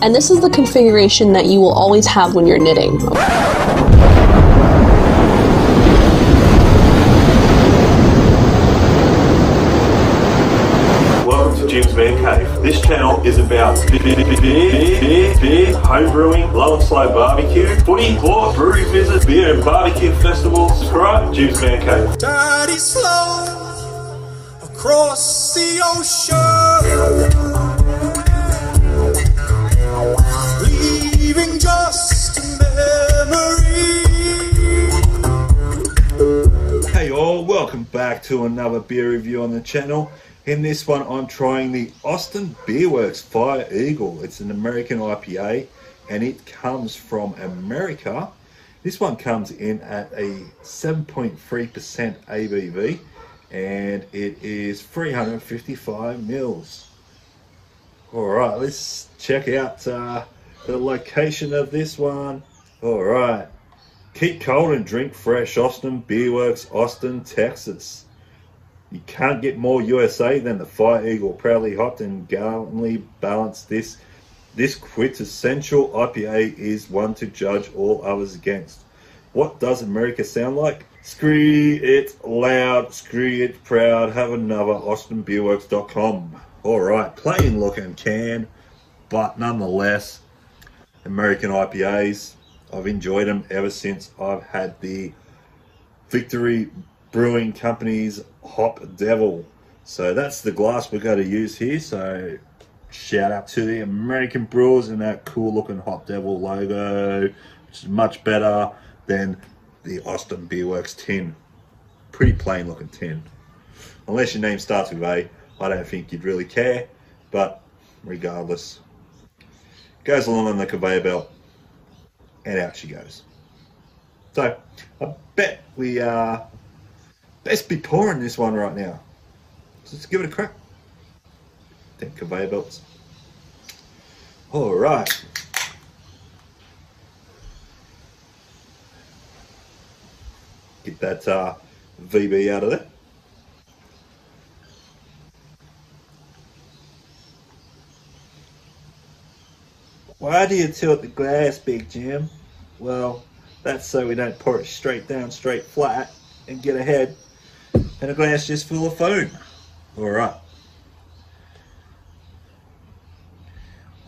And this is the configuration that you will always have when you're knitting. Welcome to Jim's Man Cave. This channel is about beer, beer, beer, beer, home brewing, low and slow barbecue, footy, sports, brewery visits, beer and barbecue festivals. Subscribe, to Jim's Man Cave. Dirty slow across the ocean, back to another beer review on the channel. In this one, I'm trying the Austin Beerworks Fire Eagle. It's an American IPA and it comes from America. This one comes in at a 7.3% ABV and it is 355 mils. All right, let's check out uh, the location of this one. All right, keep cold and drink fresh. Austin Beer Works, Austin, Texas. You can't get more USA than the Fire Eagle. Proudly hopped and gallantly balanced. This this quintessential IPA is one to judge all others against. What does America sound like? Scree it loud, scree it proud. Have another AustinBeerWorks.com. All right, plain looking can, but nonetheless, American IPAs. I've enjoyed them ever since I've had the Victory Brewing Company's Hop Devil. So that's the glass we're going to use here. So shout out to the American Brewers and that cool looking Hop Devil logo, which is much better than the Austin Beer Works tin. Pretty plain looking tin. Unless your name starts with A, I don't think you'd really care. But regardless, goes along on the conveyor belt and out she goes. So I bet we uh, best be pouring this one right now. Let's give it a crack. Then conveyor belts. All right. Get that uh, VB out of there. Why do you tilt the glass, Big Jim? Well, that's so we don't pour it straight down, straight flat, and get ahead, and a glass just full of foam. All right.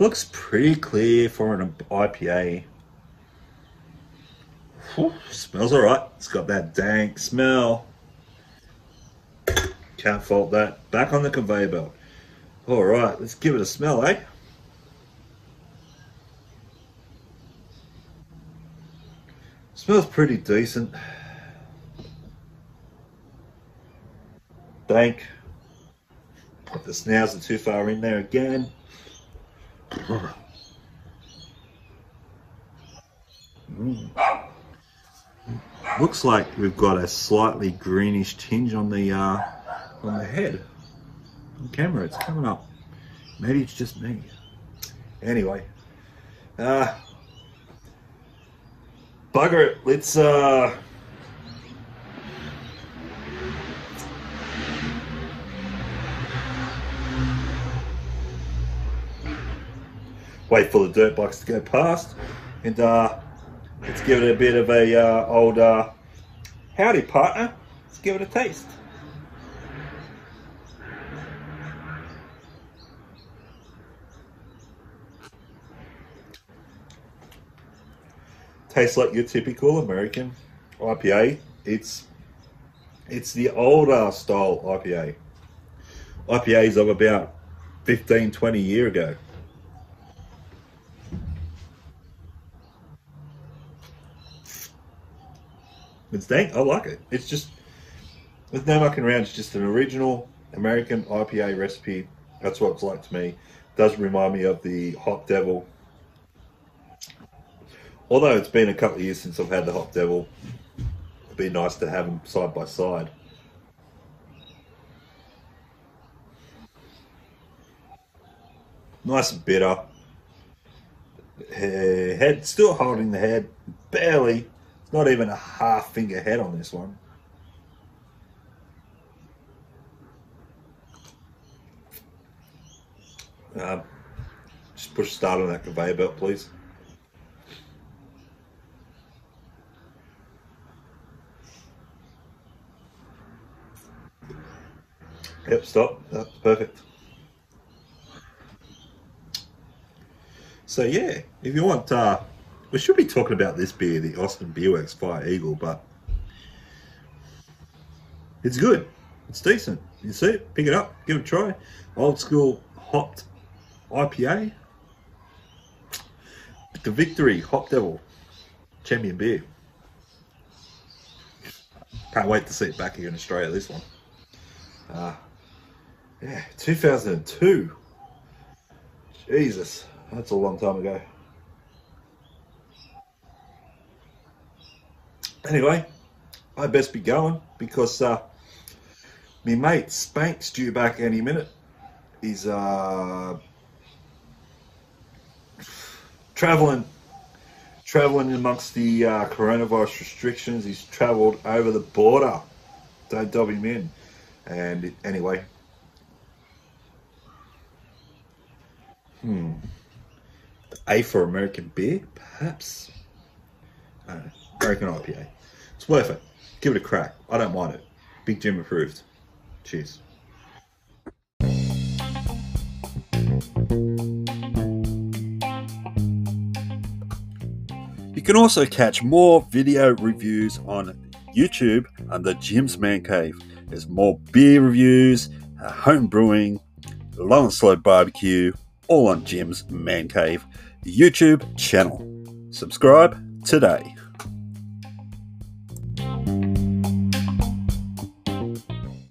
Looks pretty clear for an IPA. Whew, smells all right. It's got that dank smell. Can't fault that. Back on the conveyor belt. All right, let's give it a smell, eh? Smells pretty decent. Dank. Put the snouser too far in there again. Mm. Looks like we've got a slightly greenish tinge on the uh, on the head. On camera, it's coming up. Maybe it's just me. Anyway, uh, bugger it. Let's uh, wait for the dirt bikes to go past and uh, let's give it a bit of a uh, old uh, howdy partner let's give it a taste tastes like your typical American IPA it's it's the older style IPA IPAs of about 15 20 year ago It's dank. I like it. It's just there's no mucking around. It's just an original American IPA recipe. That's what it's like to me. It does remind me of the Hop Devil. Although it's been a couple of years since I've had the Hop Devil, it'd be nice to have them side by side. Nice and bitter. Head still holding the head, barely not even a half finger head on this one. Um, Just push start on that conveyor belt, please. Yep, stop. That's perfect. So yeah, if you want, uh, we should be talking about this beer, the Austin Beerworks Fire Eagle, but it's good. It's decent. You see it, pick it up, give it a try. Old school hopped IPA. The Victory Hop Devil Champion beer. Can't wait to see it back here in Australia, this one. Uh, yeah, 2002. Jesus, that's a long time ago. Anyway, I best be going because uh, me mate Spank's due back any minute. He's uh, traveling, traveling amongst the uh, coronavirus restrictions. He's travelled over the border. Don't dob him in. And anyway, hmm, the A for American beer, perhaps. I don't know. American IPA. It's worth it. Give it a crack. I don't mind it. Big Jim approved. Cheers. You can also catch more video reviews on YouTube under Jim's Man Cave. There's more beer reviews, uh, home brewing, low and slow barbecue, all on Jim's Man Cave YouTube channel. Subscribe today.